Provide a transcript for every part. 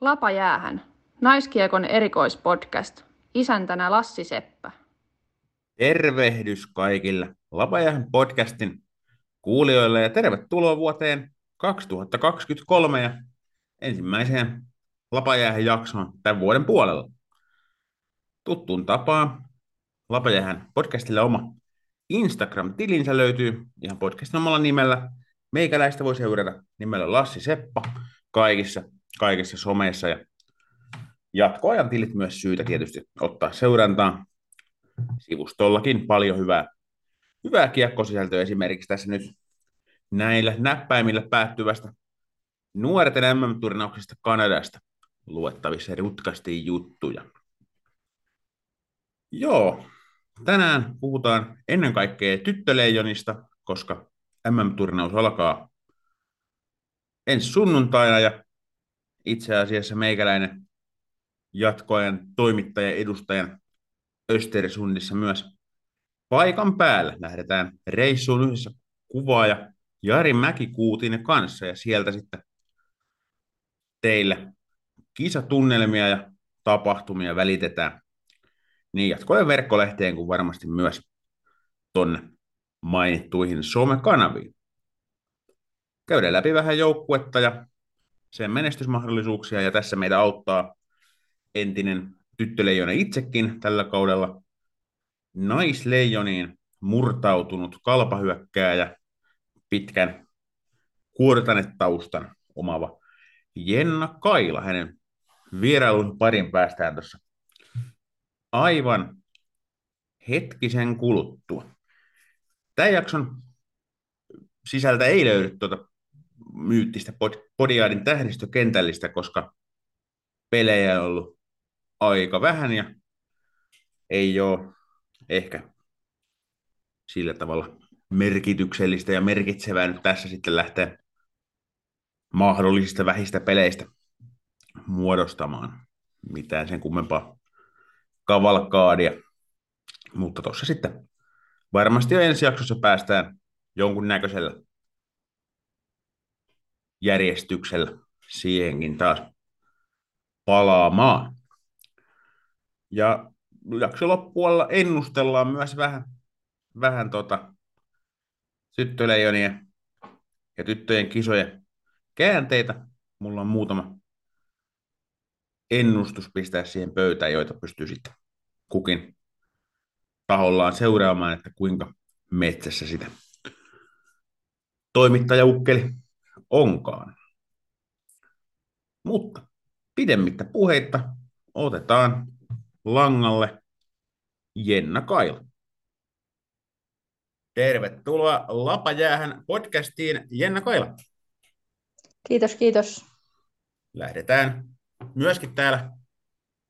Lapa jäähän. Naiskiekon erikoispodcast. Isäntänä Lassi Seppä. Tervehdys kaikille Lapajähän podcastin kuulijoille ja tervetuloa vuoteen 2023 ja ensimmäiseen Lapajäähän jaksoon tämän vuoden puolella. Tuttuun tapaan Lapajäähän podcastille oma Instagram-tilinsä löytyy ihan podcastin omalla nimellä. Meikäläistä voi seurata nimellä Lassi Seppa kaikissa, kaikissa someissa ja jatkoajan tilit myös syytä tietysti ottaa seurantaan. Sivustollakin paljon hyvää, hyvää kiekkosisältöä esimerkiksi tässä nyt näillä näppäimillä päättyvästä nuorten MM-turnauksesta Kanadasta luettavissa rutkasti juttuja. Joo, tänään puhutaan ennen kaikkea tyttöleijonista, koska MM-turnaus alkaa ensi sunnuntaina ja itse asiassa meikäläinen jatkoajan toimittaja edustajan Östersundissa myös paikan päällä. Lähdetään reissuun yhdessä kuvaaja Jari Mäkikuutinen kanssa ja sieltä sitten teille kisatunnelmia ja tapahtumia välitetään niin jatkojen verkkolehteen kuin varmasti myös tonne mainittuihin somekanaviin. Käydään läpi vähän joukkuetta ja sen menestysmahdollisuuksia ja tässä meitä auttaa entinen tyttöleijona itsekin tällä kaudella naisleijoniin murtautunut kalpahyökkääjä, pitkän kuortanetaustan omava Jenna Kaila, hänen vierailun parin päästään tuossa aivan hetkisen kuluttua. Tämän jakson sisältä ei löydy tuota myyttistä Podiaadin tähdistökentällistä, koska pelejä on ollut aika vähän ja ei ole ehkä sillä tavalla merkityksellistä ja merkitsevää nyt tässä sitten lähteä mahdollisista vähistä peleistä muodostamaan mitään sen kummempaa kavalkaadia. Mutta tuossa sitten varmasti jo ensi jaksossa päästään jonkun näköisellä järjestyksellä siihenkin taas palaamaan. Ja jakso loppualla ennustellaan myös vähän, vähän tota, tyttöleijonien ja tyttöjen kisojen käänteitä. Mulla on muutama ennustus pistää siihen pöytään, joita pystyy sitten kukin tahollaan seuraamaan, että kuinka metsässä sitä toimittajaukkeli onkaan. Mutta pidemmittä puheitta otetaan langalle Jenna Kaila. Tervetuloa Lapajäähän podcastiin, Jenna Kaila. Kiitos, kiitos. Lähdetään myöskin täällä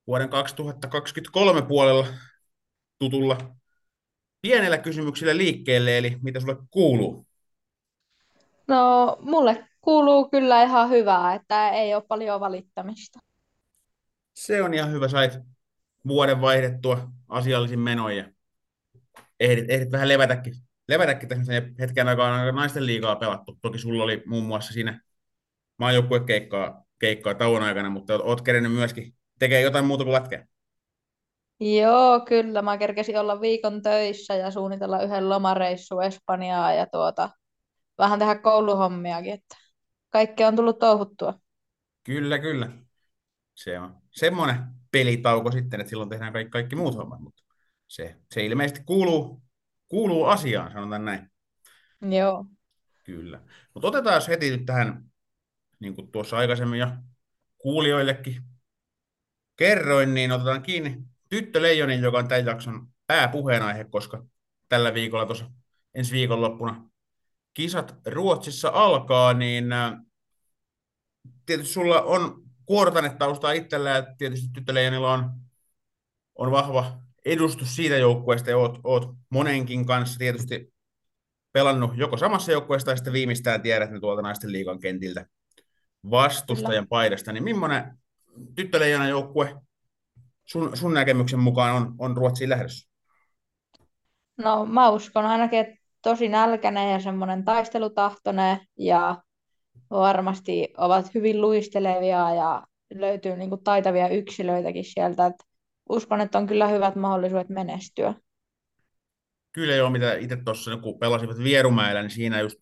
vuoden 2023 puolella tutulla pienellä kysymyksillä liikkeelle, eli mitä sulle kuuluu? No, mulle kuuluu kyllä ihan hyvää, että ei ole paljon valittamista. Se on ihan hyvä, sait vuoden vaihdettua asiallisin menoja. Ehdit, ehdit vähän levätäkin, levätäkin tässä hetken aikaa naisten liigaa pelattu. Toki sulla oli muun muassa siinä maajoukkuekeikkaa keikkaa tauon aikana, mutta oot kerennyt myöskin tekee jotain muuta kuin lätkeä. Joo, kyllä. Mä kerkesin olla viikon töissä ja suunnitella yhden lomareissu Espanjaa ja tuota, vähän tehdä kouluhommiakin, että kaikki on tullut touhuttua. Kyllä, kyllä. Se on semmoinen pelitauko sitten, että silloin tehdään kaikki, kaikki muut hommat, mutta se, se ilmeisesti kuuluu, kuuluu asiaan, sanotaan näin. Joo. Kyllä. Mutta otetaan heti nyt tähän, niin kuin tuossa aikaisemmin jo kuulijoillekin kerroin, niin otetaan kiinni Tyttö Leijonin, joka on tämän jakson pääpuheenaihe, koska tällä viikolla tuossa ensi viikonloppuna kisat Ruotsissa alkaa, niin äh, tietysti sulla on kuortanetaustaa itsellä ja tietysti tyttöleijonilla on, on vahva edustus siitä joukkueesta ja oot, oot monenkin kanssa tietysti pelannut joko samassa joukkueessa tai sitten viimeistään tiedät ne tuolta naisten liigan kentiltä vastustajan paidasta, niin millainen tyttöleijonan joukkue sun, sun näkemyksen mukaan on, on Ruotsiin lähdössä? No mä uskon ainakin, että tosi nälkäinen ja semmoinen taistelutahtoinen ja varmasti ovat hyvin luistelevia ja löytyy niin kuin taitavia yksilöitäkin sieltä. Et uskon, että on kyllä hyvät mahdollisuudet menestyä. Kyllä joo, mitä itse tuossa, kun pelasivat Vierumäellä, niin siinä just,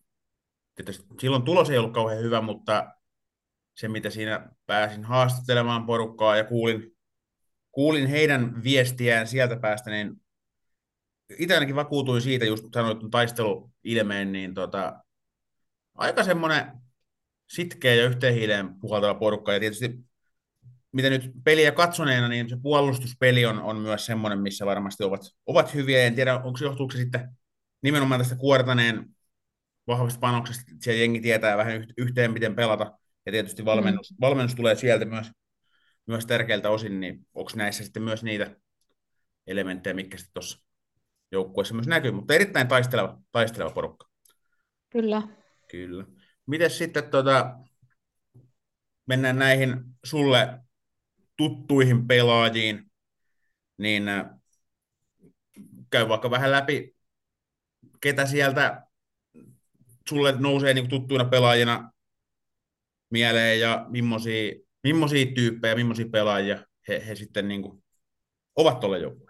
tietysti silloin tulos ei ollut kauhean hyvä, mutta se, mitä siinä pääsin haastattelemaan porukkaa ja kuulin, kuulin heidän viestiään sieltä päästä, niin itse ainakin vakuutuin siitä, just sanoit taisteluilmeen, niin tota, aika semmoinen sitkeä ja yhteen hiileen puhaltava porukka. Ja tietysti mitä nyt peliä katsoneena, niin se puolustuspeli on, on myös semmoinen, missä varmasti ovat, ovat hyviä. En tiedä, onko se johtuuko se sitten nimenomaan tästä kuortaneen vahvasta panoksesta, että siellä jengi tietää vähän yhteen, miten pelata. Ja tietysti valmennus, mm. valmennus tulee sieltä myös, myös tärkeältä osin, niin onko näissä sitten myös niitä elementtejä, mitkä sitten tuossa joukkueessa myös näkyy, mutta erittäin taisteleva, taisteleva porukka. Kyllä. Kyllä. Miten sitten tota, mennään näihin sulle tuttuihin pelaajiin, niin äh, käy vaikka vähän läpi, ketä sieltä sulle nousee niin tuttuina pelaajina mieleen ja millaisia, millaisia tyyppejä, millaisia pelaajia he, he sitten niin kuin ovat tuolle joukkueelle?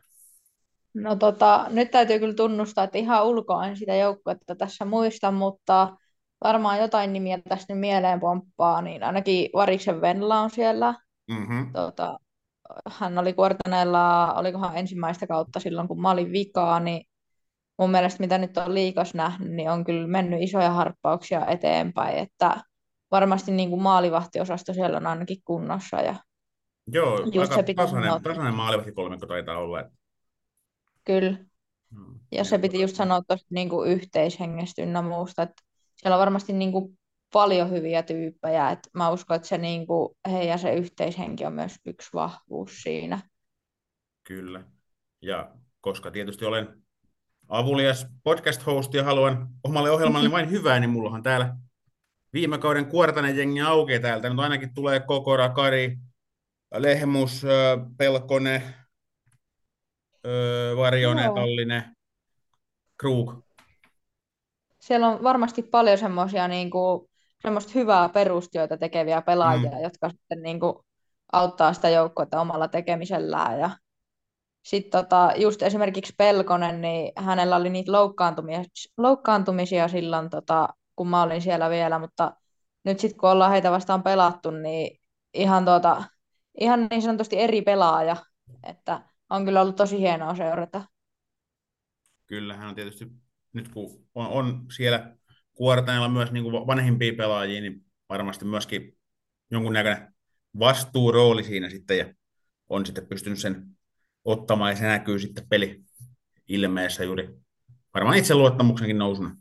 No tota, nyt täytyy kyllä tunnustaa, että ihan ulkoa en sitä joukkuetta tässä muista, mutta varmaan jotain nimiä tästä nyt mieleen pomppaa, niin ainakin Variksen Venla on siellä. Mm-hmm. Tota, hän oli Kuortaneella, olikohan ensimmäistä kautta silloin, kun mä olin vikaa, niin mun mielestä mitä nyt on liikas nähnyt, niin on kyllä mennyt isoja harppauksia eteenpäin, että varmasti niin kuin maalivahtiosasto siellä on ainakin kunnossa. Ja Joo, just aika se tasainen, tasainen maalivahtikolmikko taitaa olla. Että... Kyllä. Hmm. Ja se piti just sanoa tuosta niin yhteishengestä ynnä muusta, että siellä on varmasti niin kuin paljon hyviä tyyppejä. Et mä uskon, että se niin kuin, heidän se yhteishenki on myös yksi vahvuus siinä. Kyllä. Ja koska tietysti olen avulias podcast-host ja haluan omalle ohjelmalle vain hyvää, niin mullahan täällä viime kauden kuortainen jengi aukeaa täältä. Nyt ainakin tulee Kokora, Kari, Lehmus, Varjone, Tallinen, Krug. Siellä on varmasti paljon semmoisia niin kuin, semmoista hyvää perustyötä tekeviä pelaajia, mm. jotka sitten niin kuin, auttaa sitä joukkuetta omalla tekemisellään. Ja sitten tota, just esimerkiksi Pelkonen, niin hänellä oli niitä loukkaantumisia, loukkaantumisia silloin, tota, kun mä olin siellä vielä, mutta nyt sitten kun ollaan heitä vastaan pelattu, niin ihan, tota, ihan niin sanotusti eri pelaaja, että on kyllä ollut tosi hienoa seurata. Kyllä, hän on tietysti, nyt kun on, on siellä kuortaneella myös niin kuin vanhempia pelaajia, niin varmasti myöskin jonkunnäköinen vastuurooli siinä sitten, ja on sitten pystynyt sen ottamaan, ja se näkyy sitten peli ilmeessä juuri varmaan itseluottamuksenkin nousuna.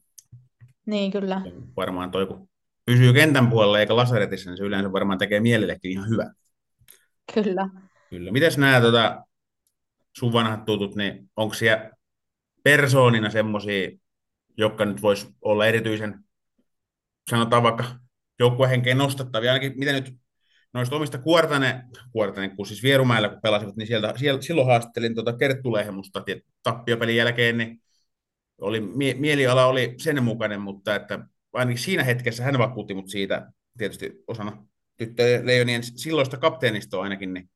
Niin, kyllä. Varmaan toi, kun pysyy kentän puolella eikä lasaretissa, niin se yleensä varmaan tekee mielellekin ihan hyvä. Kyllä. Kyllä. Mites nämä tota, sun vanhat tutut, niin onko siellä persoonina semmoisia, jotka nyt vois olla erityisen, sanotaan vaikka joukkuehenkeen nostattavia, ainakin miten nyt noista omista Kuortane, Kuortane kun siis Vierumäellä kun pelasivat, niin sieltä, siellä, silloin haastattelin tuota Kerttu Lehmusta tappiopelin jälkeen, niin oli, mie, mieliala oli sen mukainen, mutta että ainakin siinä hetkessä hän vakuutti mut siitä, tietysti osana tyttöjen leijonien silloista kapteenistoa ainakin, niin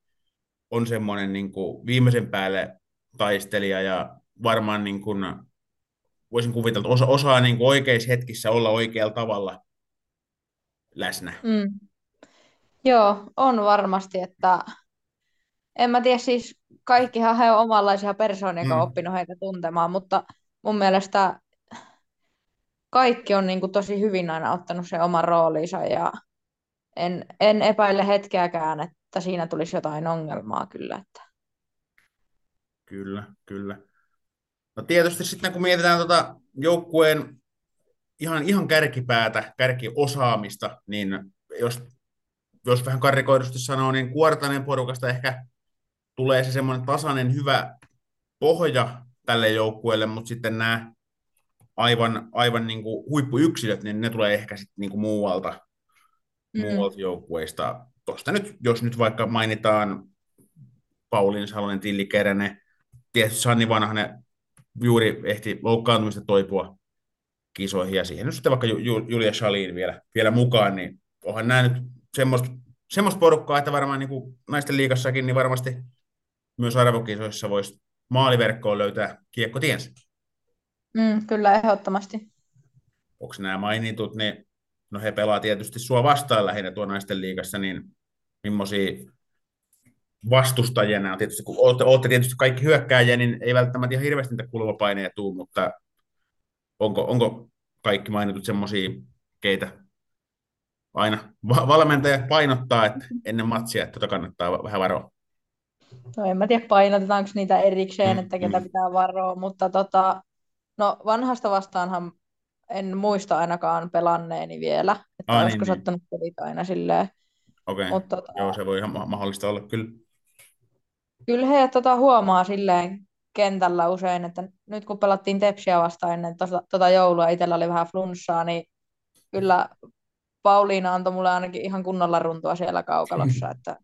on semmoinen niin kuin viimeisen päälle taistelija ja varmaan niin kuin, voisin kuvitella, että osa, osaa niin kuin oikeissa hetkissä olla oikealla tavalla läsnä. Mm. Joo, on varmasti, että en mä tiedä, siis kaikkihan he on omanlaisia persoonia, jotka mm. on oppinut heitä tuntemaan, mutta mun mielestä kaikki on niin kuin tosi hyvin aina ottanut sen oman roolinsa ja en, en epäile hetkeäkään, että siinä tulisi jotain ongelmaa kyllä. Että. Kyllä, kyllä. No tietysti sitten kun mietitään tuota joukkueen ihan, ihan kärkipäätä, kärkiosaamista, niin jos, jos vähän karikoidusti sanoo, niin kuortainen porukasta ehkä tulee se semmoinen tasainen hyvä pohja tälle joukkueelle, mutta sitten nämä aivan, aivan niin kuin huippuyksilöt, niin ne tulee ehkä sitten niin kuin muualta, mm. muualta joukkueista. Tuosta nyt, jos nyt vaikka mainitaan Paulin Salonen, Tilli Keränen, tietysti Sanni Vanhanen juuri ehti loukkaantumista toipua kisoihin, ja siihen nyt sitten vaikka Julia Shalin vielä, vielä mukaan, niin onhan nämä nyt semmoista semmoista porukkaa, että varmaan niin kuin naisten liigassakin, niin varmasti myös arvokisoissa voisi maaliverkkoon löytää kiekkotiensä. Mm, kyllä, ehdottomasti. Onko nämä mainitut, niin no he pelaa tietysti sua vastaan lähinnä tuo naisten liigassa, niin millaisia vastustajia nämä on tietysti, kun olette, olette tietysti kaikki hyökkääjiä, niin ei välttämättä ihan hirveästi niitä kulmapaineja tuu, mutta onko, onko kaikki mainitut semmoisia, keitä aina valmentaja painottaa että ennen matsia, että tota kannattaa vähän varoa? No en mä tiedä painotetaanko niitä erikseen, mm, että ketä mm. pitää varoa, mutta tota, no vanhasta vastaanhan en muista ainakaan pelanneeni vielä, että ah, olisiko niin, sattunut niin. pelit aina silleen. Okei, okay. Tota, joo se voi ihan mahdollista olla kyllä. Kyllä he tota, huomaa silleen kentällä usein, että nyt kun pelattiin Tepsiä vastaan ennen tota, tota joulua, itsellä oli vähän flunssaa, niin kyllä Pauliina antoi mulle ainakin ihan kunnolla runtua siellä kaukalossa, että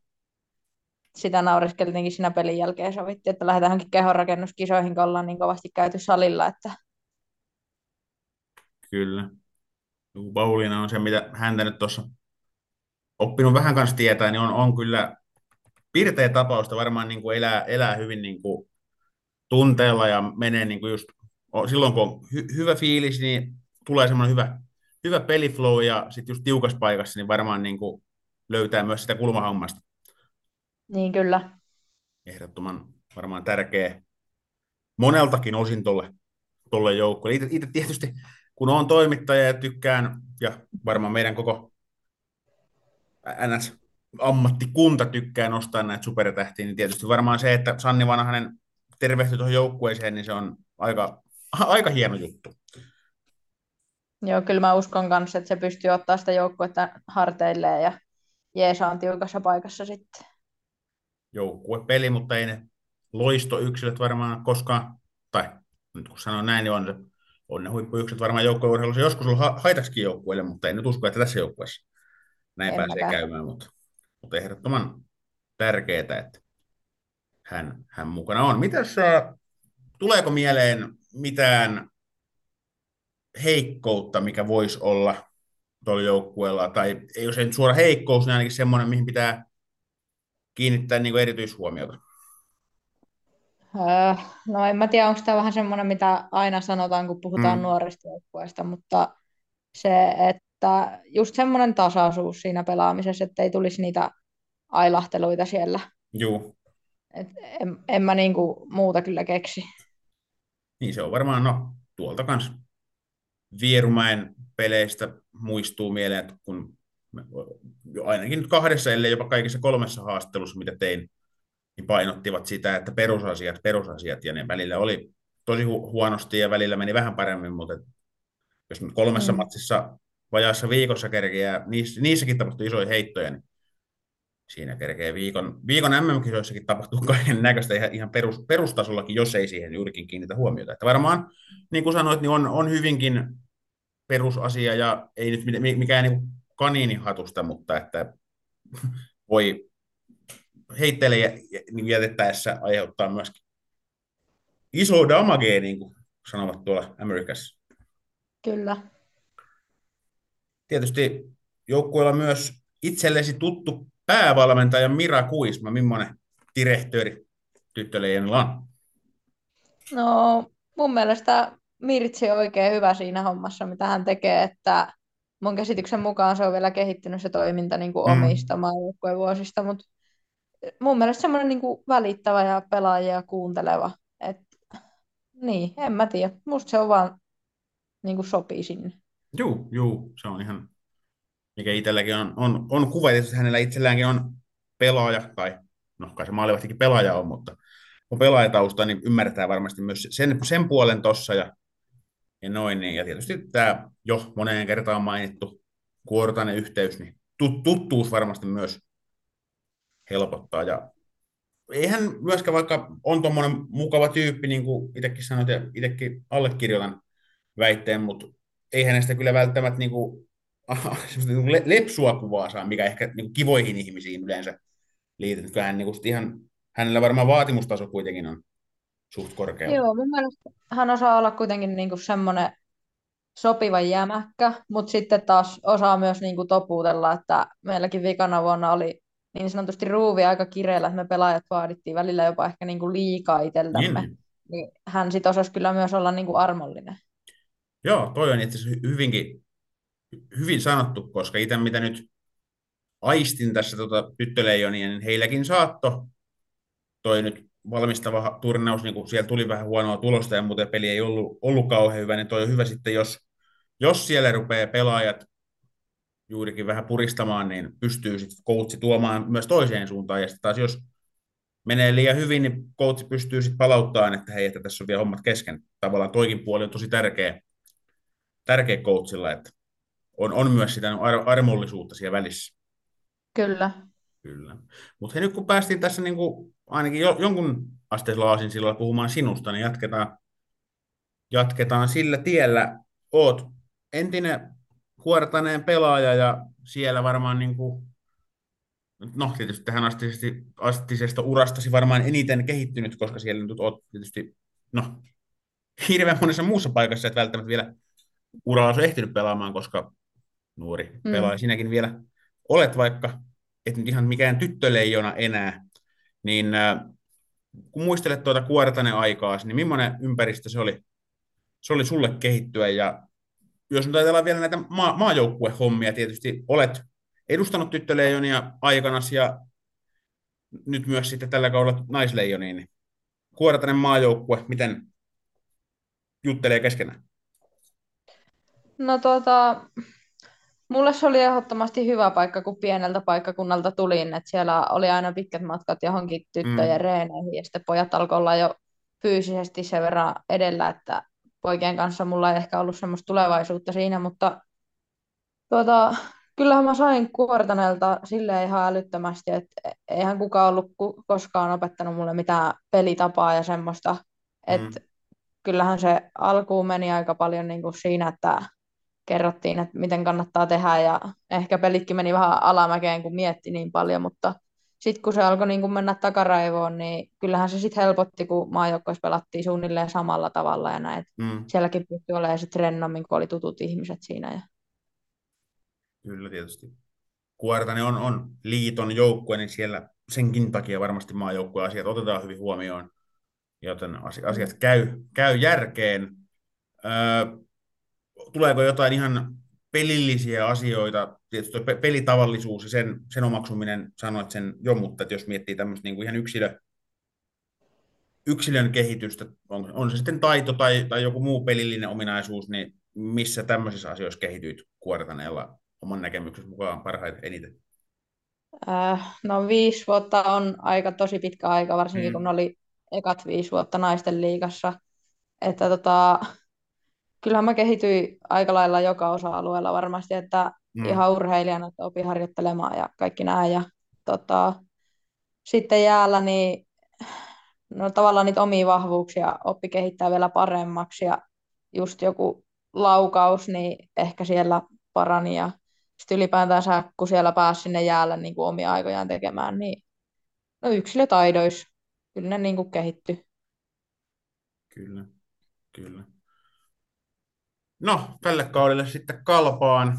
sitä naureskeltiinkin siinä pelin jälkeen sovittiin, että lähdetäänkin kehonrakennuskisoihin, kun ollaan niin kovasti käyty salilla. Että... Kyllä. Pauliina on se, mitä häntä nyt tuossa oppinut vähän kanssa tietää, niin on, on kyllä pirteä tapausta, varmaan niin kuin elää, elää hyvin niin kuin tunteella ja menee niin kuin just, silloin kun on hy, hyvä fiilis, niin tulee semmoinen hyvä, hyvä peliflow ja sitten just tiukassa paikassa, niin varmaan niin kuin löytää myös sitä kulmahammasta. Niin kyllä. Ehdottoman varmaan tärkeä moneltakin osin tuolle tolle joukkoon. Itse, itse tietysti, kun on toimittaja ja tykkään, ja varmaan meidän koko NS ammattikunta tykkää nostaa näitä supertähtiä, niin tietysti varmaan se, että Sanni Vanhanen tervehtyi tuohon joukkueeseen, niin se on aika, aika hieno juttu. Joo, kyllä mä uskon kanssa, että se pystyy ottaa sitä joukkuetta harteilleen ja Jeesa on tiukassa paikassa sitten. Joukkuepeli, mutta ei ne loistoyksilöt varmaan koskaan, tai nyt kun sanon näin, niin on, on ne huippuyksilöt varmaan joukkueurheilussa joskus ollut haitaksikin joukkueelle, mutta en nyt usko, että tässä joukkueessa näin en pääsee mäkään. käymään, mutta, mutta ehdottoman tärkeää, että hän, hän mukana on. Mitäs, tuleeko mieleen mitään heikkoutta, mikä voisi olla tuolla joukkueella, tai ei ole se suora heikkous, niin ainakin semmoinen, mihin pitää kiinnittää niin erityishuomiota? Öö, no en mä tiedä, onko tämä vähän semmoinen, mitä aina sanotaan, kun puhutaan mm. nuorista joukkueista, mutta se, että just semmoinen tasaisuus siinä pelaamisessa, että ei tulisi niitä ailahteluita siellä. Joo. Et en, en mä niinku muuta kyllä keksi. Niin se on varmaan, no tuolta kanssa Vierumäen peleistä muistuu mieleen, että kun ainakin nyt kahdessa, ellei jopa kaikissa kolmessa haastattelussa, mitä tein, niin painottivat sitä, että perusasiat, perusasiat, ja ne välillä oli tosi hu- huonosti ja välillä meni vähän paremmin, mutta jos nyt kolmessa mm. matsissa vajaassa viikossa kerkeää, niissä, niissäkin tapahtui isoja heittoja, niin siinä kerkee viikon, viikon MM-kisoissakin tapahtuu kaiken näköistä ihan, ihan perus, perustasollakin, jos ei siihen juurikin kiinnitä huomiota. Että varmaan, niin kuin sanoit, niin on, on hyvinkin perusasia ja ei nyt mikään niin kaniinihatusta, mutta että voi heittele niin jätettäessä aiheuttaa myöskin iso damage, niin kuin sanovat tuolla Amerikassa. Kyllä. Tietysti joukkueella myös itsellesi tuttu päävalmentaja Mira Kuisma, millainen direhtööri tyttöleijonilla on? No mun mielestä Mirtsi on oikein hyvä siinä hommassa, mitä hän tekee, että mun käsityksen mukaan se on vielä kehittynyt se toiminta niin kuin mm. omista maajoukkueen vuosista, mutta mun mielestä semmoinen niin kuin välittävä ja pelaajia kuunteleva. Et, niin, en mä tiedä. Musta se on vaan niin kuin sopii sinne. Joo, joo, se on ihan, mikä itselläkin on, on, on kuva, että hänellä itselläänkin on pelaaja, tai no kai se maalivahtikin pelaaja on, mutta on pelaajatausta, niin ymmärtää varmasti myös sen, sen puolen tossa, ja ja noin. Niin. Ja tietysti tämä jo moneen kertaan mainittu kuortainen yhteys, niin tuttuus varmasti myös helpottaa. Ja eihän myöskään, vaikka on tuommoinen mukava tyyppi, niin kuin itsekin sanoit ja itsekin allekirjoitan väitteen, mutta ei hänestä kyllä välttämättä niin kuin, niin kuin lepsua kuvaa saa, mikä ehkä niin kuin kivoihin ihmisiin yleensä liitetty. Kyllä hän, niin kuin ihan, hänellä varmaan vaatimustaso kuitenkin on suht korkealla. Joo, mun mielestä hän osaa olla kuitenkin niinku semmoinen sopivan jämäkkä, mutta sitten taas osaa myös niin kuin topuutella, että meilläkin vikana vuonna oli niin sanotusti ruuvi aika kireellä, että me pelaajat vaadittiin välillä jopa ehkä niin kuin liikaa itseltämme. Niin. Niin hän sitten osasi kyllä myös olla niin kuin armollinen. Joo, toi on itse asiassa hyvinkin hyvin sanottu, koska itse mitä nyt aistin tässä tota, tyttöleijonia, niin heilläkin saatto toi nyt valmistava turnaus, niin kun siellä tuli vähän huonoa tulosta ja muuten peli ei ollut, ollut kauhean hyvä, niin toi on hyvä sitten, jos, jos siellä rupeaa pelaajat juurikin vähän puristamaan, niin pystyy sitten coachi tuomaan myös toiseen suuntaan. Ja sitten taas jos menee liian hyvin, niin coachi pystyy sitten palauttamaan, että hei, että tässä on vielä hommat kesken. Tavallaan toikin puoli on tosi tärkeä, tärkeä coachilla, että on, on myös sitä ar- armollisuutta siellä välissä. Kyllä. Kyllä. Mutta nyt kun päästiin tässä niin kuin ainakin jo, jonkun asteisella aasin silloin puhumaan sinusta, niin jatketaan, jatketaan sillä tiellä. Oot entinen huortaneen pelaaja ja siellä varmaan niin kuin, no tietysti tähän astisesta, astisesta urastasi varmaan eniten kehittynyt, koska siellä nyt oot tietysti, no hirveän monessa muussa paikassa, että välttämättä vielä uralla olisi ehtinyt pelaamaan, koska nuori mm. pelaaja sinäkin vielä olet, vaikka et nyt ihan mikään tyttöleijona enää, niin äh, kun muistelet tuota kuortanen aikaa, niin millainen ympäristö se oli, se oli sulle kehittyä ja jos nyt ajatellaan vielä näitä maa, maajoukkuehommia, tietysti olet edustanut tyttöleijonia aikana ja nyt myös sitten tällä kaudella naisleijoniin, niin kuortanen maajoukkue, miten juttelee keskenään? No tuota, mulle se oli ehdottomasti hyvä paikka, kun pieneltä paikkakunnalta tulin, että siellä oli aina pitkät matkat johonkin tyttöjen mm. reeneihin, ja sitten pojat alkoi olla jo fyysisesti sen verran edellä, että poikien kanssa mulla ei ehkä ollut semmoista tulevaisuutta siinä, mutta tuota, kyllähän mä sain Kuortaneelta sille ihan älyttömästi, että eihän kukaan ollut koskaan opettanut mulle mitään pelitapaa ja semmoista, että mm. kyllähän se alkuun meni aika paljon niin kuin siinä, että kerrottiin, että miten kannattaa tehdä ja ehkä pelitkin meni vähän alamäkeen, kun mietti niin paljon, mutta sitten kun se alkoi niin kun mennä takaraivoon, niin kyllähän se sitten helpotti, kun maajoukkoissa pelattiin suunnilleen samalla tavalla ja näin. Mm. Sielläkin pystyi olemaan sitten rennommin, kun oli tutut ihmiset siinä. Ja... Kyllä tietysti. Kuortani on, on liiton joukkue, niin siellä senkin takia varmasti maajoukkueen asiat otetaan hyvin huomioon, joten asiat käy, käy järkeen. Öö, tuleeko jotain ihan pelillisiä asioita, tietysti pelitavallisuus ja sen, sen omaksuminen, sanoit sen jo, mutta että jos miettii tämmöistä niin kuin ihan yksilö, yksilön kehitystä, on, on se sitten taito tai, tai joku muu pelillinen ominaisuus, niin missä tämmöisissä asioissa kehityit kuortaneella oman näkemyksen mukaan parhaiten eniten? Äh, no viisi vuotta on aika tosi pitkä aika, varsinkin mm. kun oli ekat viisi vuotta naisten liigassa. Että tota, kyllähän mä kehityin aika lailla joka osa-alueella varmasti, että mm. ihan urheilijana, että opin harjoittelemaan ja kaikki näin. Ja tota, sitten jäällä niin no, tavallaan niitä omia vahvuuksia oppi kehittää vielä paremmaksi ja just joku laukaus, niin ehkä siellä parani ja sitten ylipäätään kun siellä pääsi sinne jäällä niin kuin omia aikojaan tekemään, niin no yksilötaidois, kyllä ne niin kuin kehittyi. Kyllä, kyllä. No, tälle kaudelle sitten kalpaan.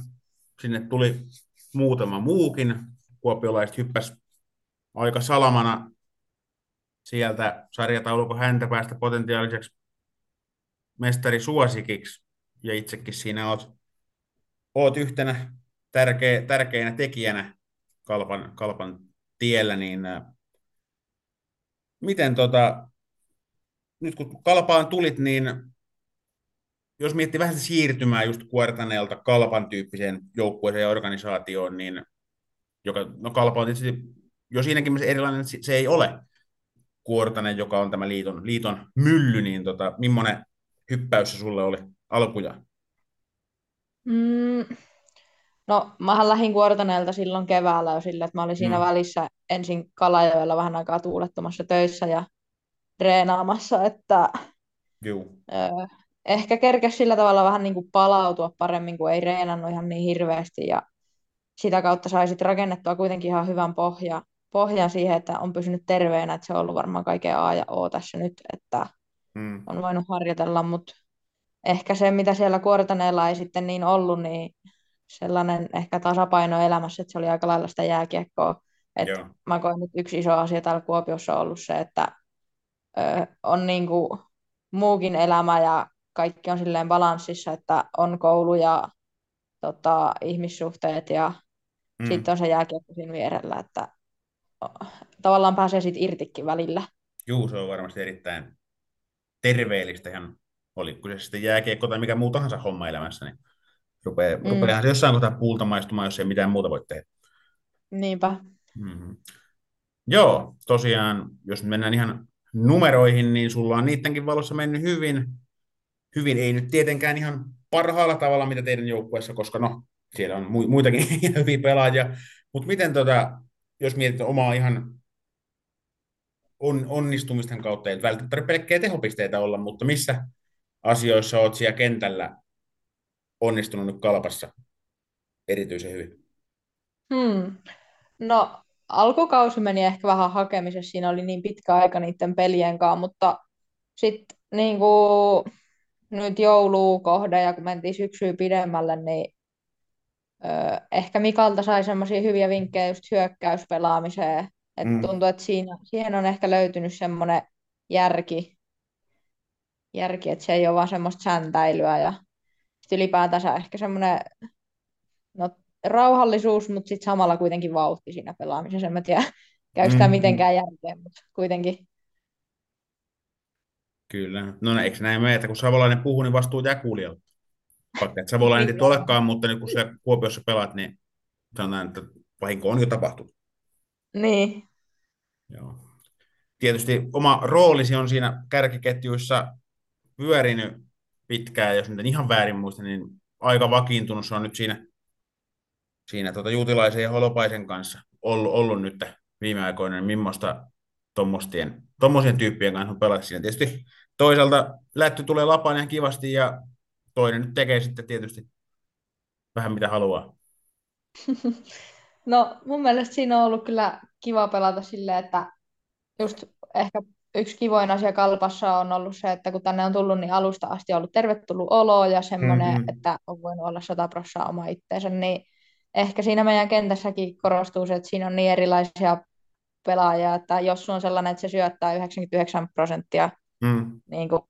Sinne tuli muutama muukin. Kuopiolaiset hyppäs aika salamana sieltä sarjataulukon häntä päästä potentiaaliseksi mestari suosikiksi. Ja itsekin siinä oot, oot yhtenä tärkeä, tärkeänä tekijänä kalpan, kalpan tiellä, niin äh, miten tota, nyt kun kalpaan tulit, niin jos miettii vähän siirtymää just Kuortaneelta Kalpan tyyppiseen joukkueeseen ja organisaatioon, niin joka, no Kalpa on tietysti jo siinäkin erilainen, se ei ole Kuortanen, joka on tämä liiton, liiton mylly, niin tota, millainen hyppäys se sulle oli alkuja? Mm, no, mähän lähdin Kuortaneelta silloin keväällä jo sillä, että mä olin siinä mm. välissä ensin Kalajoella vähän aikaa tuulettomassa töissä ja treenaamassa, että Juu. Öö, ehkä kerkesi sillä tavalla vähän niin kuin palautua paremmin, kun ei reenannut ihan niin hirveästi ja sitä kautta saisit rakennettua kuitenkin ihan hyvän pohja, pohjan siihen, että on pysynyt terveenä, että se on ollut varmaan kaiken A ja O tässä nyt, että mm. on voinut harjoitella, mutta ehkä se, mitä siellä Kuortaneella ei sitten niin ollut, niin sellainen ehkä tasapaino elämässä, että se oli aika lailla sitä jääkiekkoa. Et Joo. mä koen, että yksi iso asia täällä Kuopiossa on ollut se, että ö, on niin kuin muukin elämä ja kaikki on silleen balanssissa, että on koulu ja tota, ihmissuhteet ja Mm. sitten on se jääkiekko siinä vierellä, että tavallaan pääsee siitä irtikin välillä. Juu, se on varmasti erittäin terveellistä ihan, oli se sitten jääkiekko tai mikä muu tahansa homma elämässä, niin rupeaa, mm. rupeahan se jossain kohtaa puulta maistumaan, jos ei mitään muuta voi tehdä. Niinpä. Mm-hmm. Joo, tosiaan, jos mennään ihan numeroihin, niin sulla on niidenkin valossa mennyt hyvin. Hyvin ei nyt tietenkään ihan parhaalla tavalla, mitä teidän joukkueessa, koska no, siellä on muitakin hyviä pelaajia. Mutta miten tota, jos mietit omaa ihan on, onnistumisten kautta, ei välttämättä pelkkää tehopisteitä olla, mutta missä asioissa olet siellä kentällä onnistunut nyt kalpassa erityisen hyvin? Hmm. No alkukausi meni ehkä vähän hakemisessa, siinä oli niin pitkä aika niiden pelien kanssa, mutta sitten niin kuin, nyt jouluu kohde ja kun mentiin syksyä pidemmälle, niin ö, ehkä Mikalta sai semmoisia hyviä vinkkejä just hyökkäyspelaamiseen, että mm. tuntuu, että siinä, siihen on ehkä löytynyt semmoinen järki, järki, että se ei ole vaan semmoista säntäilyä ja sitten ylipäätänsä ehkä semmoinen no, rauhallisuus, mutta sitten samalla kuitenkin vauhti siinä pelaamisessa. En mä tiedä, käykö sitä mm, mitenkään järkeen, mutta kuitenkin. Kyllä. No eikö näin mene, että kun Savolainen puhuu, niin vastuu jää kuulijalle. Vaikka et Savolainen ei olekaan, mutta niin kun sä Kuopiossa pelaat, niin sanotaan, että vahinko on jo tapahtunut. Niin. Joo. Tietysti oma roolisi on siinä kärkiketjuissa pyörinyt pitkään, jos nyt ihan väärin muista, niin aika vakiintunut se on nyt siinä siinä tuota Juutilaisen ja Holopaisen kanssa ollut, ollut nyt viime aikoina, niin millaista tuommoisien tyyppien kanssa pelata siinä. Tietysti toisaalta lätty tulee lapaan ihan kivasti ja toinen nyt tekee sitten tietysti vähän mitä haluaa. No mun mielestä siinä on ollut kyllä kiva pelata silleen, että just ehkä yksi kivoin asia kalpassa on ollut se, että kun tänne on tullut, niin alusta asti on ollut tervetullut olo ja semmoinen, mm-hmm. että on voinut olla 100 prosenttia oma itteensä, niin ehkä siinä meidän kentässäkin korostuu se, että siinä on niin erilaisia pelaajia, että jos on sellainen, että se syöttää 99 prosenttia mm. niin kuin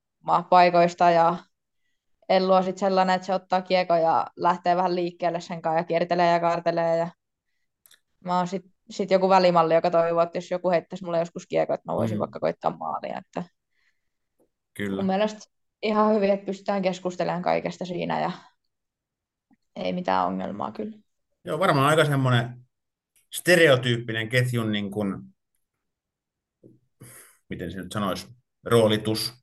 paikoista ja Ellu on sitten sellainen, että se ottaa kiekko ja lähtee vähän liikkeelle sen kanssa ja kiertelee ja kaartelee. Ja mä oon sitten sit joku välimalli, joka toivoo, että jos joku heittäisi mulle joskus kiekko, että mä voisin mm. vaikka koittaa maalia. Että Kyllä. Mun mielestä ihan hyvin, että pystytään keskustelemaan kaikesta siinä ja ei mitään ongelmaa kyllä. Joo, varmaan aika semmoinen stereotyyppinen ketjun, niin kuin, miten se nyt sanoisi, roolitus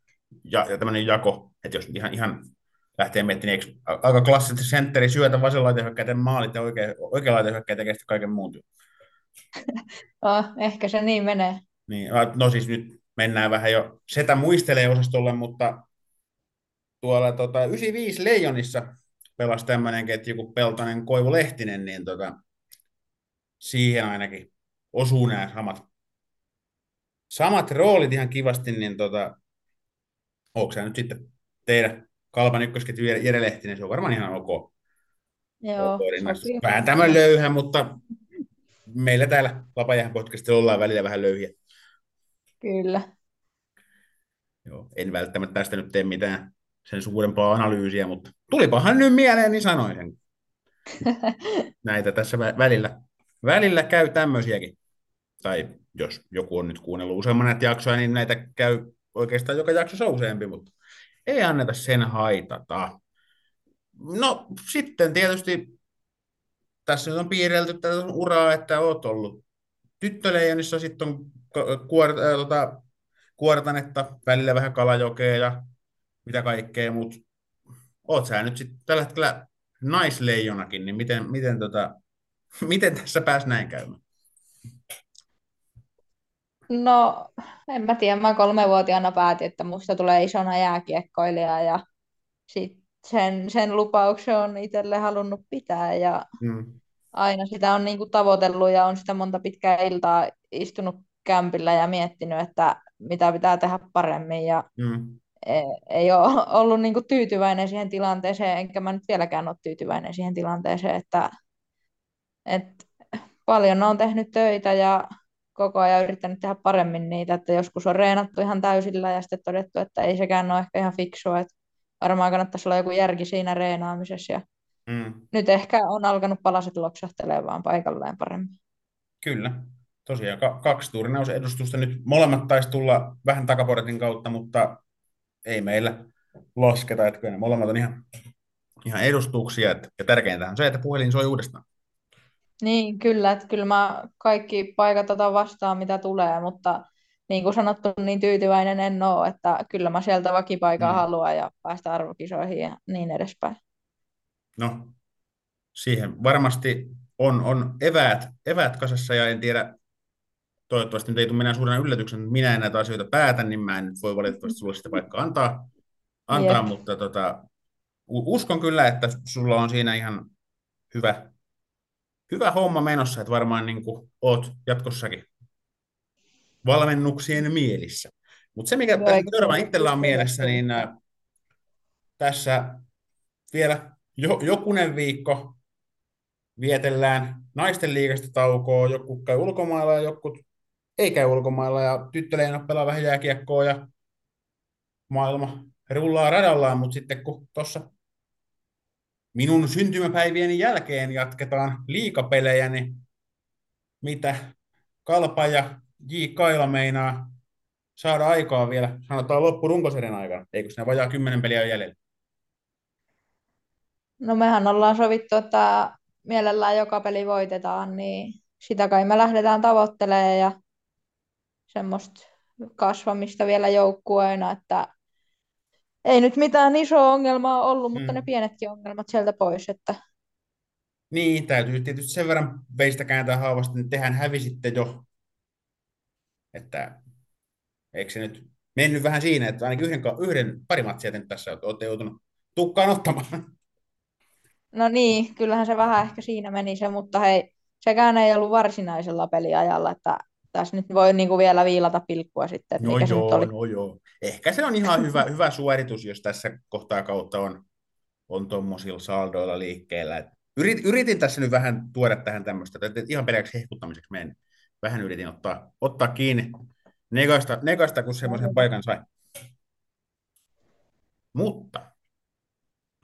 ja, ja tämmöinen jako, että jos ihan, ihan lähtee miettimään, niin aika klassisesti sentteri syötä vasenlaitehyökkäiden maalit ja oikea, oikeanlaitehyökkäin tekee kaiken muun työn. Oh, ehkä se niin menee. Niin, no siis nyt mennään vähän jo setä muistelee osastolle, mutta tuolla tota, 95 Leijonissa pelasi tämmöinen ketju kuin Peltonen Koivu Lehtinen, niin tota, siihen ainakin osuu nämä samat, samat roolit ihan kivasti, niin tota, onko nyt sitten teidän kalpan ykkösketju Jere Lehtinen, se on varmaan ihan ok. Joo, OK Vähän tämä löyhä, mutta meillä täällä Lapajahan podcastilla ollaan välillä vähän löyhiä. Kyllä. Joo, en välttämättä tästä nyt tee mitään sen suurempaa analyysiä, mutta tulipahan nyt mieleen, niin sanoin sen. Näitä tässä välillä, välillä käy tämmöisiäkin. Tai jos joku on nyt kuunnellut useamman näitä jaksoja, niin näitä käy oikeastaan joka jaksossa useampi, mutta ei anneta sen haitata. No sitten tietysti tässä nyt on piirrelty tätä uraa, että oot ollut tyttöleijonissa, sitten on kuor, äh, tota, kuortanetta, välillä vähän kalajokea ja mitä kaikkea, mutta oot sä nyt sitten tällä hetkellä naisleijonakin, niin miten, miten, tota, miten tässä pääsi näin käymään? No, en mä tiedä. Mä kolmevuotiaana päätin, että musta tulee isona jääkiekkoilija ja sit sen, sen lupauksen on itselle halunnut pitää ja mm. aina sitä on niinku tavoitellut ja on sitä monta pitkää iltaa istunut kämpillä ja miettinyt, että mitä pitää tehdä paremmin ja mm ei, ei ole ollut niin kuin tyytyväinen siihen tilanteeseen, enkä mä nyt vieläkään ole tyytyväinen siihen tilanteeseen, että, että paljon on tehnyt töitä ja koko ajan yrittänyt tehdä paremmin niitä, että joskus on reenattu ihan täysillä ja sitten todettu, että ei sekään ole ehkä ihan fiksua, että varmaan kannattaisi olla joku järki siinä reenaamisessa ja Mm. nyt ehkä on alkanut palaset loksahtelemaan paikalleen paremmin. Kyllä. Tosiaan ka- kaksi turnausedustusta nyt. Molemmat taisi tulla vähän takaportin kautta, mutta ei meillä lasketa, että kyllä ne molemmat on ihan, ihan edustuksia. Et, ja tärkeintä on se, että puhelin soi uudestaan. Niin, kyllä, että kyllä mä kaikki paikat otan vastaan, mitä tulee, mutta niin kuin sanottu, niin tyytyväinen en ole, että kyllä mä sieltä vakipaikan Mm. haluan ja päästä arvokisoihin ja niin edespäin. No, siihen varmasti on, on eväät, eväät kasassa ja en tiedä, toivottavasti nyt ei tule minä suurena yllätyksen, että minä en näitä asioita päätä, niin mä en nyt voi valitettavasti sulle sitä vaikka antaa, antaa Jep. mutta tota, uskon kyllä, että sulla on siinä ihan hyvä, hyvä homma menossa, että varmaan niin kuin oot jatkossakin valmennuksien mielissä. Mutta se, mikä Joo, tässä eikä seuraavana se ole itsellä on mielessä, niin äh, tässä vielä jo, jokunen viikko vietellään naisten liigasta taukoa, joku käy ulkomailla ja joku ei käy ulkomailla ja tyttöleena pelaa vähän jääkiekkoa ja maailma rullaa radallaan, mutta sitten kun tuossa minun syntymäpäivieni jälkeen jatketaan liikapelejä, niin mitä Kalpa ja J. Kaila meinaa saada aikaa vielä, sanotaan loppurunkosarjan aikana, eikö siinä vajaa kymmenen peliä jäljellä? No mehän ollaan sovittu, että mielellään joka peli voitetaan, niin sitä kai me lähdetään tavoittelemaan ja semmoista kasvamista vielä joukkueena, että ei nyt mitään isoa ongelmaa ollut, mutta Mm. ne pienetkin ongelmat sieltä pois, että Niin, täytyy tietysti sen verran veistä kääntää haavasta, niin tehän hävisitte jo. Että eikö se nyt mennyt vähän siinä, että ainakin yhden, yhden pari matsia nyt tässä olette joutunut tukkaan ottamaan. no niin, kyllähän se vähän ehkä siinä meni se, mutta hei, sekään ei ollut varsinaisella peliajalla, että tässä nyt voi niinku vielä viilata pilkkua sitten, että No mikä se nyt joo, oli. no joo. Ehkä se on ihan hyvä, hyvä suoritus, jos tässä kohtaa kautta on, on tuommoisilla saldoilla liikkeellä. Yrit, yritin tässä nyt vähän tuoda tähän tämmöistä, että ihan pelkäksi hehkuttamiseksi menen. Vähän yritin ottaa, ottaa kiinni negasta, negasta kun semmoisen paikan sai. Mutta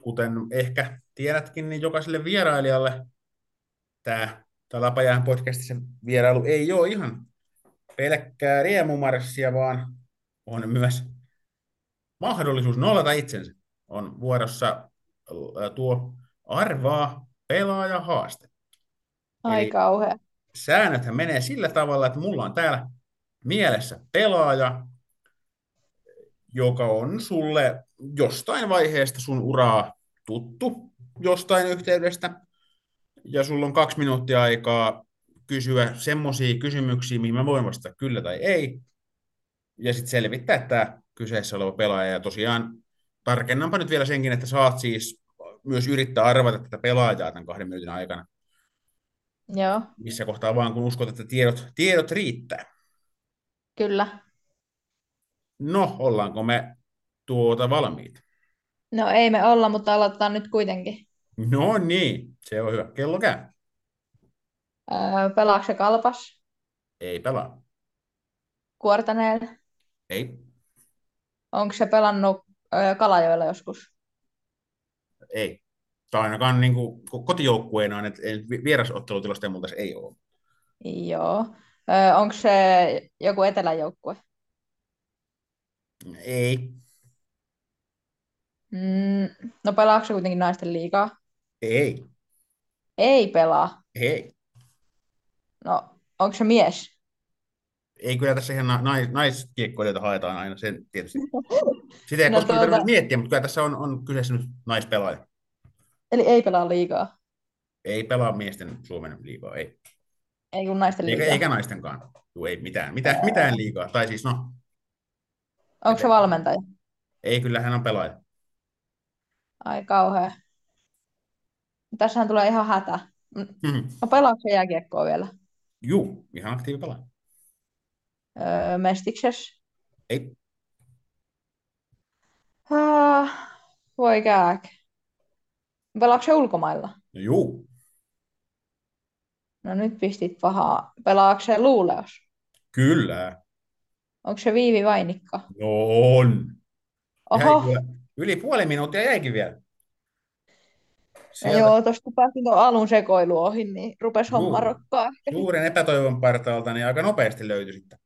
kuten ehkä tiedätkin, niin jokaiselle vierailijalle tämä, tämä Lapajään podcastissa vierailu ei ole ihan pelkkää riemumarssia, vaan on myös mahdollisuus nollata itsensä. On vuorossa tuo arvaa pelaaja haaste. Ai Eli kauhea. säännöthän menee sillä tavalla, että mulla on täällä mielessä pelaaja, joka on sulle jostain vaiheesta sun uraa tuttu jostain yhteydestä, ja sulla on kaksi minuuttia aikaa kysyä semmoisia kysymyksiä, mihin mä voin vastata kyllä tai ei, ja sitten selvittää että tämä kyseessä oleva pelaaja. Ja tosiaan tarkennanpa nyt vielä senkin, että saat siis myös yrittää arvata tätä pelaajaa tämän kahden minuutin aikana, Joo, missä kohtaa vaan kun uskot, että tiedot, tiedot riittää. kyllä. No, ollaanko me tuota valmiita? No ei me olla, mutta aloitetaan nyt kuitenkin. No niin, se on hyvä. Kello käy. Öö, pelaako se kalpas? Ei pelaa. Kuortaneel? Ei. Onko se pelannut öö, Kalajoella joskus? Ei. Tai ainakaan niin kuin, kotijoukkueena, että vierasottelutilastojen muuta se ei ole. Joo. Öö, onko se joku eteläjoukkue? Ei. Mm, no pelaako se kuitenkin naisten liigaa? Ei. Ei pelaa. Ei. No, onko se mies? Ei kyllä tässä ihan nais, naiskiekkoilijoita haetaan aina, sen tietysti. Sitä ei No koskaan tuota- miettiä, mutta kyllä tässä on, on kyseessä nyt naispelaaja. Eli ei pelaa liigaa. Ei pelaa miesten Suomen liigaa, ei. Ei kun naisten Eikä, liigaa. eikä naistenkaan. Juu, ei mitään, mitään, mitään liigaa. Tai siis no, Onko se valmentaja? ei kyllä hän on pelaaja. Ai kauhea. Tässähän tulee ihan hätä. Mm, Mhm. No pelaako se jääkiekkoa vielä? Juu, ihan aktiivi pelaaja. Öö, Mestikses? Ei, Ah, voi kääk. Pelaatko se ulkomailla? No juu, No nyt pistit pahaa. Pelaatko se Luuleos? kyllä. Onko se Viivi Vainikka? No on. Jäi Oho, kyllä. Yli puoli minuuttia jäikin vielä. Sieltä joo, tuosta kun pääsin tuon alun sekoilu ohi, niin rupes homma rokkaa. suuren epätoivon partaalta niin aika nopeasti löytyi sitten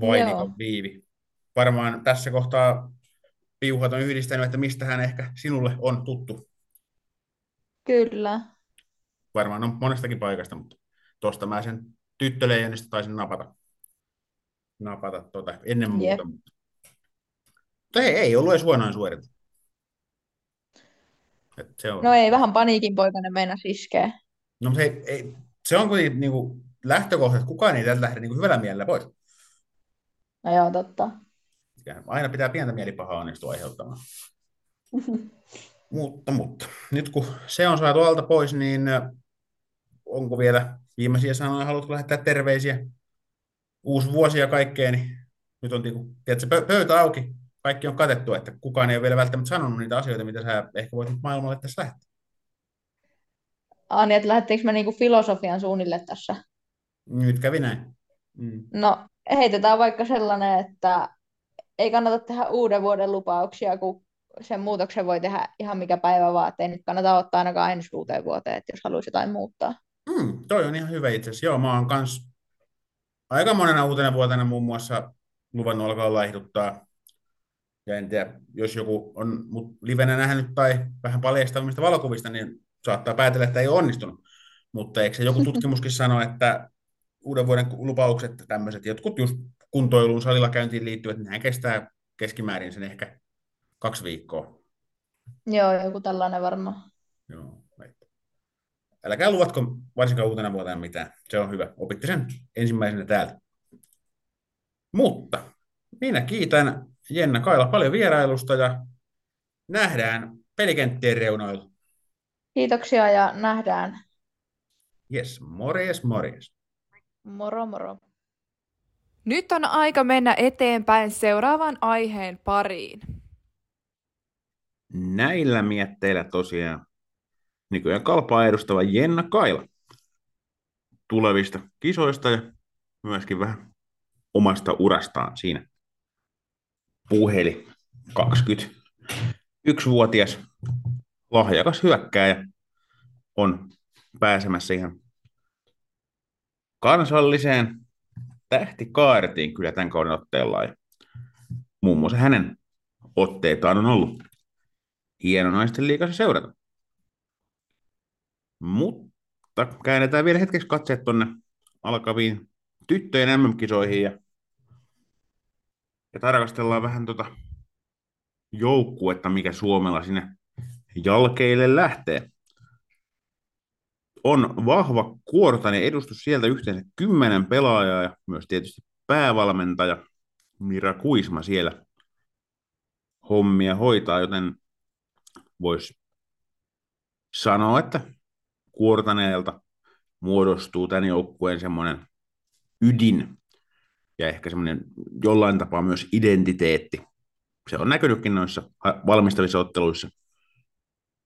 Vainikon viivi. Varmaan tässä kohtaa piuhat on yhdistänyt, että mistä hän ehkä sinulle on tuttu. kyllä. Varmaan on monestakin paikasta, mutta tuosta mä sen tyttöleijonista taisin napata, napata tuota ennen muuta. Mutta ei, ei ollut edes huonoin suoritus. Et se on, No ei, vähän paniikin poikainen meinas iskeä. no, mutta ei, ei, se on kuitenkin niin kuin lähtökohta, että kukaan ei täältä lähde niin kuin hyvällä mielellä pois. No joo, totta. Aina pitää pientä mielipahaa onnistua aiheuttamaan. Mutta, mutta nyt kun se on saatu alta pois, niin onko vielä viimeisiä sanoja, haluatko lähettää terveisiä? Uusi vuosi ja kaikkea, niin nyt on niinku, tiedätkö, pö- pöytä auki, kaikki on katettu, että kukaan ei ole vielä välttämättä sanonut niitä asioita, mitä sä ehkä voit nyt maailmalle tässä lähettää. Ani, että lähdettekö me niinku filosofian suunnille tässä? Nyt kävi näin. Mm. No, heitetään vaikka sellainen, että ei kannata tehdä uuden vuoden lupauksia, kun sen muutoksen voi tehdä ihan mikä päivä vaan, että ei nyt kannata ottaa ainakaan ensi uuteen vuoteen, että jos haluaisi jotain muuttaa. Mm, toi on ihan hyvä itse asiassa. Joo, mä oon kans aika monena uutena vuotena muun muassa luvannut alkaa laihduttaa. Ja en tiedä, jos joku on mut livenä nähnyt tai vähän paljastavista valokuvista, niin saattaa päätellä, että ei ole onnistunut. Mutta eikö se joku tutkimuskin sano, että uuden vuoden lupaukset, tämmöiset jotkut just kuntoiluun, salilla käyntiin liittyvät, nehän kestää keskimäärin sen ehkä kaksi viikkoa. Joo, joku tällainen varmaan. Joo. Älkää luvatko varsinkaan uutena vuotena mitään. Se on hyvä. Opitte sen ensimmäisenä täältä. Mutta minä kiitän Jenna Kaila paljon vierailusta ja nähdään pelikenttien reunoilla. Kiitoksia ja nähdään. Yes, morjes, morjes. Moro moro. Nyt on aika mennä eteenpäin seuraavan aiheen pariin. Näillä mietteillä tosiaan nykyään kalpaa edustava Jenna Kaila tulevista kisoista ja myöskin vähän omasta urastaan siinä puheli 21-vuotias lahjakas hyökkääjä on pääsemässä ihan kansalliseen tähtikaartiin kyllä tämän kauden otteella. Ja muun muassa hänen otteitaan on ollut hieno naisten liikassa seurata. Mutta käännetään vielä hetkeksi katseet tuonne alkaviin tyttöjen MM-kisoihin ja, ja tarkastellaan vähän tota joukkuetta, mikä Suomella sinne jalkeille lähtee. On vahva kuortainen edustus sieltä yhteensä kymmenen pelaajaa ja myös tietysti päävalmentaja Mira Kuisma siellä hommia hoitaa, joten voisi sanoa, että Kuortaneelta muodostuu tämän joukkueen semmoinen ydin ja ehkä semmoinen jollain tapaa myös identiteetti. Se on näkynytkin noissa valmistavissa otteluissa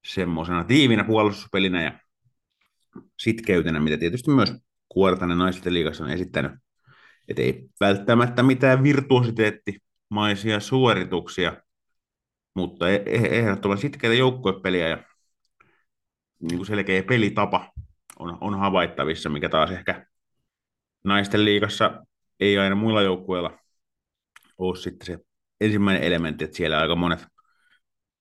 semmoisena tiivinä puolustuspelinä ja sitkeytenä, mitä tietysti myös Kuortanen naisten liigassa on esittänyt. Että ei välttämättä mitään virtuositeettimaisia suorituksia, mutta e- e- ehdottoman sitkeitä joukkuepeliä ja niin kuin selkeä pelitapa on, on havaittavissa, mikä taas ehkä naisten liigassa ei aina muilla joukkueilla ole sitten se ensimmäinen elementti, että siellä aika monet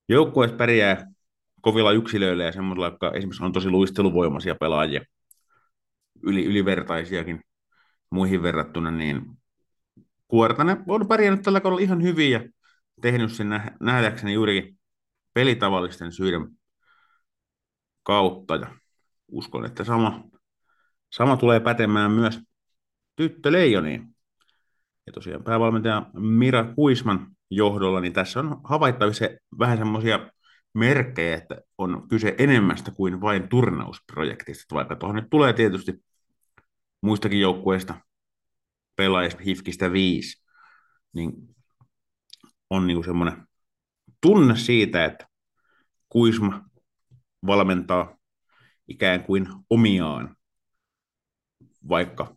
joukkueet pärjää kovilla yksilöillä ja semmoisilla, jotka esimerkiksi on tosi luisteluvoimaisia pelaajia, yli, ylivertaisiakin muihin verrattuna, niin Kuortanen on pärjännyt tällä kaudella ihan hyvin ja tehnyt sen nähdäkseni juurikin pelitavallisten syiden kautta. Ja uskon, että sama, sama tulee pätemään myös tyttöleijoniin. Ja tosiaan päävalmentaja Mira Kuisman johdolla, niin tässä on havaittavissa vähän semmoisia merkkejä, että on kyse enemmästä kuin vain turnausprojektista, vaikka tuohon nyt tulee tietysti muistakin joukkueista pelaajista HIFKistä viisi, niin on niin semmoinen tunne siitä, että Kuisma valmentaa ikään kuin omiaan, vaikka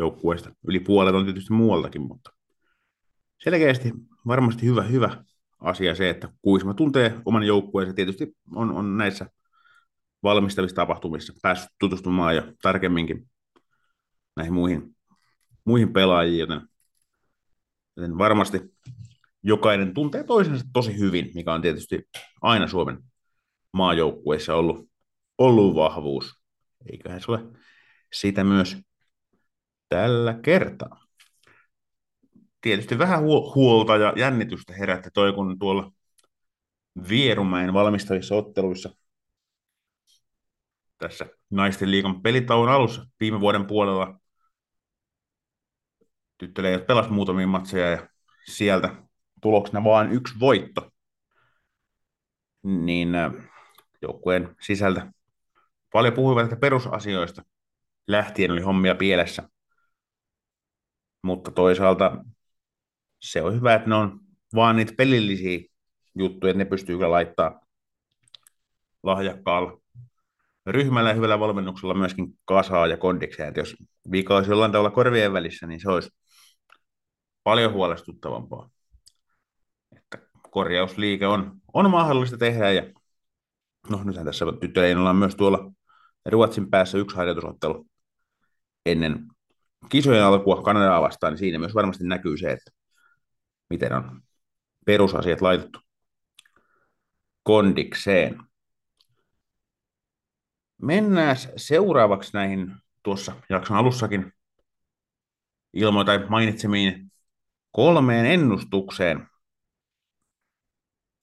joukkueesta yli puolet on tietysti muualtakin, mutta selkeästi varmasti hyvä, hyvä asia se, että Kuisma tuntee oman joukkueensa. Tietysti on, on näissä valmistavissa tapahtumissa päässyt tutustumaan jo tarkemminkin näihin muihin, muihin pelaajiin, joten, joten varmasti jokainen tuntee toisensa tosi hyvin, mikä on tietysti aina Suomen maajoukkueissa ollut, ollut vahvuus. Eiköhän se ole sitä myös tällä kertaa. Tietysti vähän huolta ja jännitystä herätti toi, kun tuolla Vierumäen valmistavissa otteluissa tässä naisten liikan pelitauon alussa viime vuoden puolella tyttöleijat pelas muutamia matseja ja sieltä tuloksena vain yksi voitto. Niin äh, joukkueen sisältä paljon puhuivat että perusasioista. Lähtien oli hommia pielessä. Mutta toisaalta se on hyvä, että ne on vaan niitä pelillisiä juttuja, että ne pystyy kyllä laittaa lahjakkaalla ryhmällä ja hyvällä valmennuksella myöskin kasaa ja kondikseen. Että jos viikko olisi jollain tavalla korvien välissä, niin se olisi paljon huolestuttavampaa. Että korjausliike on, on mahdollista tehdä ja no nythän tässä tyttöjen ollaan myös tuolla Ruotsin päässä yksi harjoitusottelu ennen kisojen alkua Kanadaa vastaan, niin siinä myös varmasti näkyy se, että miten on perusasiat laitettu kondikseen. Mennään seuraavaksi näihin tuossa jakson alussakin ilmoitai mainitsemiin kolmeen ennustukseen.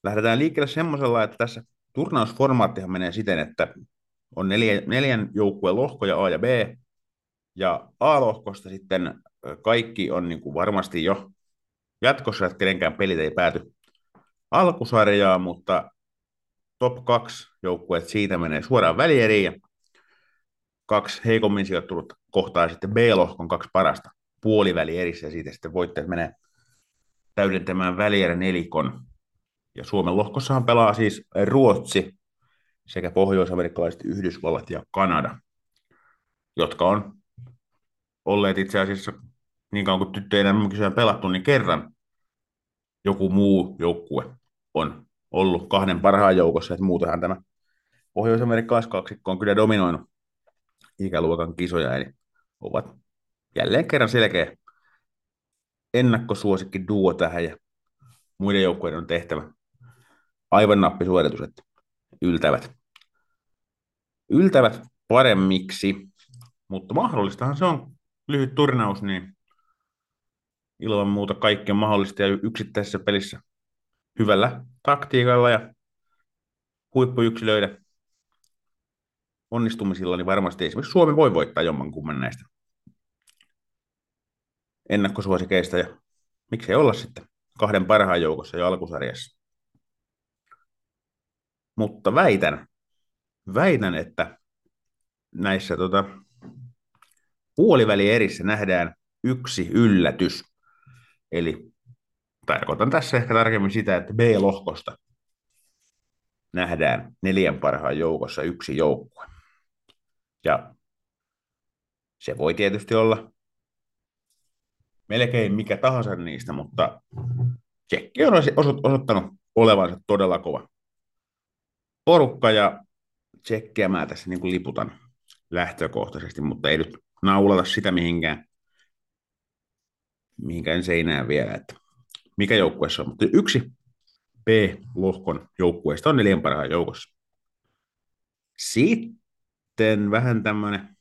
Lähdetään liikkeelle semmoisella, että tässä turnausformaattihan menee siten, että on neljä, neljän joukkueen lohkoja A ja B, ja A-lohkosta sitten kaikki on niin kuin varmasti jo jatkossa, että kenenkään pelit ei pääty alkusarjaa, mutta top 2 joukkueet siitä menee suoraan välieriin ja kaksi heikommin sijoittunut kohtaa sitten B-lohkon kaksi parasta puoliväli erissä ja siitä sitten voitteet menee täydentämään välierä nelikon. Ja Suomen lohkossahan pelaa siis Ruotsi sekä pohjois-amerikkalaiset Yhdysvallat ja Kanada, jotka on olleet itse asiassa niin kauan kuin tyttöjen mm pelattu, niin kerran joku muu joukkue on ollut kahden parhaan joukossa, että muutenhan tämä pohjois-amerikkalaiskaksikko on kyllä dominoinut ikäluokan kisoja, eli ovat jälleen kerran selkeä ennakkosuosikki duo tähän ja muiden joukkueiden on tehtävä aivan nappisuoritus, että yltävät, yltävät paremmiksi, mutta mahdollistahan se on lyhyt turnaus, niin ilman muuta kaikki on mahdollista ja yksittäisessä pelissä hyvällä taktiikalla ja huippuyksilöiden onnistumisilla, niin varmasti esimerkiksi Suomi voi voittaa jommankumman näistä ennakkosuosikeista ja miksei olla sitten kahden parhaan joukossa jo alkusarjassa. Mutta väitän, väitän, että näissä tota, puolivälierissä nähdään yksi yllätys. Eli tarkoitan tässä ehkä tarkemmin sitä, että B-lohkosta nähdään neljän parhaan joukossa yksi joukkue. Ja se voi tietysti olla melkein mikä tahansa niistä, mutta Tsekki on osoittanut olevansa todella kova porukka ja Tsekkiä mä tässä niin kuin liputan lähtökohtaisesti, mutta ei nyt naulata sitä mihinkään, mihinkään seinään vielä, että mikä joukkueessa on. Mutta yksi B-lohkon joukkueesta on neljän parhaan joukossa. Sitten vähän tämmöinen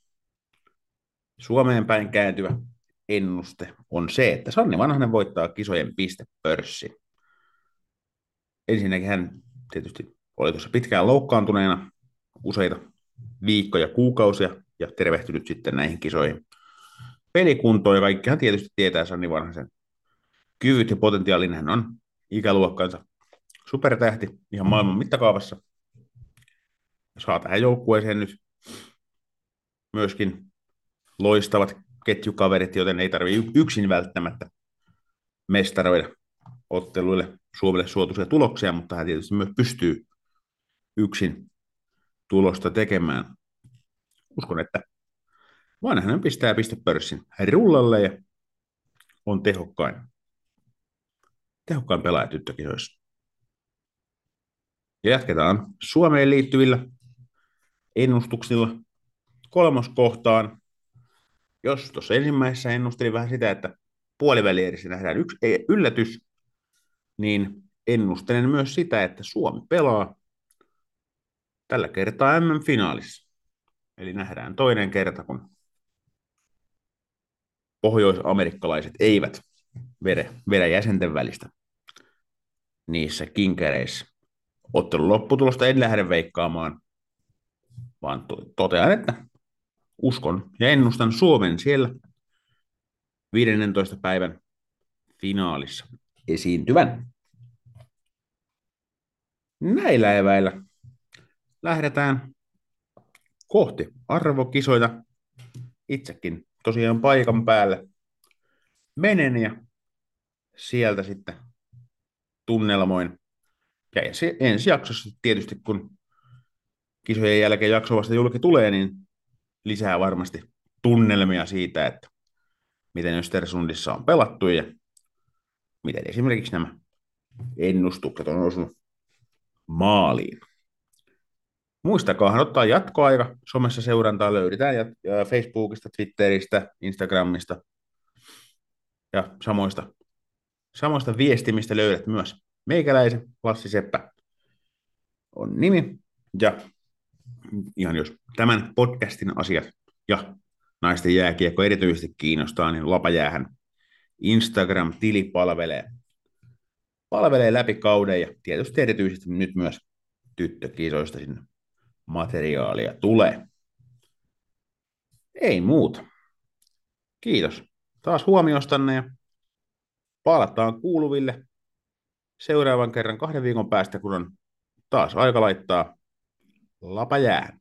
Suomeen päin kääntyvä ennuste on se, että Sanni Vanhanen voittaa kisojen pistepörssin. Ensinnäkin hän tietysti oli tuossa pitkään loukkaantuneena useita viikkoja, kuukausia ja tervehtynyt sitten näihin kisoihin pelikuntoon ja kaikkihan tietysti tietää Sanni Vanhasen kyvyt ja potentiaalin hän on ikäluokkansa supertähti ihan maailman mittakaavassa. Saa tähän joukkueeseen nyt myöskin loistavat ketjukaverit, joten ei tarvitse yksin välttämättä mestaroida otteluille Suomelle suotuisia tuloksia, mutta hän tietysti myös pystyy yksin tulosta tekemään. Uskon, että vanhanen pistää pistepörssin rullalle ja on tehokkain, tehokkain pelaaja tyttökisoissa. Ja jatketaan Suomeen liittyvillä ennustuksilla kolmoskohtaan. Jos tuossa ensimmäisessä ennustelin vähän sitä, että puolivälierissä nähdään yksi yllätys, niin ennustelen myös sitä, että Suomi pelaa tällä kertaa MM-finaalissa. Eli nähdään toinen kerta, kun pohjoisamerikkalaiset eivät vedä, vedä jäsenten välistä niissä kinkereissä. Ottelun lopputulosta en lähde veikkaamaan, vaan totean, että uskon ja ennustan Suomen siellä 15. päivän finaalissa esiintyvän. Näillä eväillä lähdetään kohti arvokisoita. Itsekin tosiaan paikan päälle menen ja sieltä sitten tunnelmoin. Ja ensi, ensi jaksossa tietysti, kun kisojen jälkeen jakso vasta julki tulee, niin lisää varmasti tunnelmia siitä, että miten Östersundissa on pelattu ja miten esimerkiksi nämä ennustukset on osunut maaliin. Muistakaa ottaa jatkoaika. Somessa seurantaa löydetään ja, ja Facebookista, Twitteristä, Instagramista ja samoista, samoista viestimistä löydät myös meikäläisen Lassi Seppä on nimi. Ja ihan jos tämän podcastin asiat ja naisten jääkiekko erityisesti kiinnostaa, niin Lapajäähän Instagram-tili palvelee, palvelee läpi kauden ja tietysti erityisesti nyt myös tyttökisoista sinne materiaalia tulee. Ei muuta. Kiitos taas huomiostanne ja palataan kuuluville seuraavan kerran kahden viikon päästä, kun on taas aika laittaa lapa jää.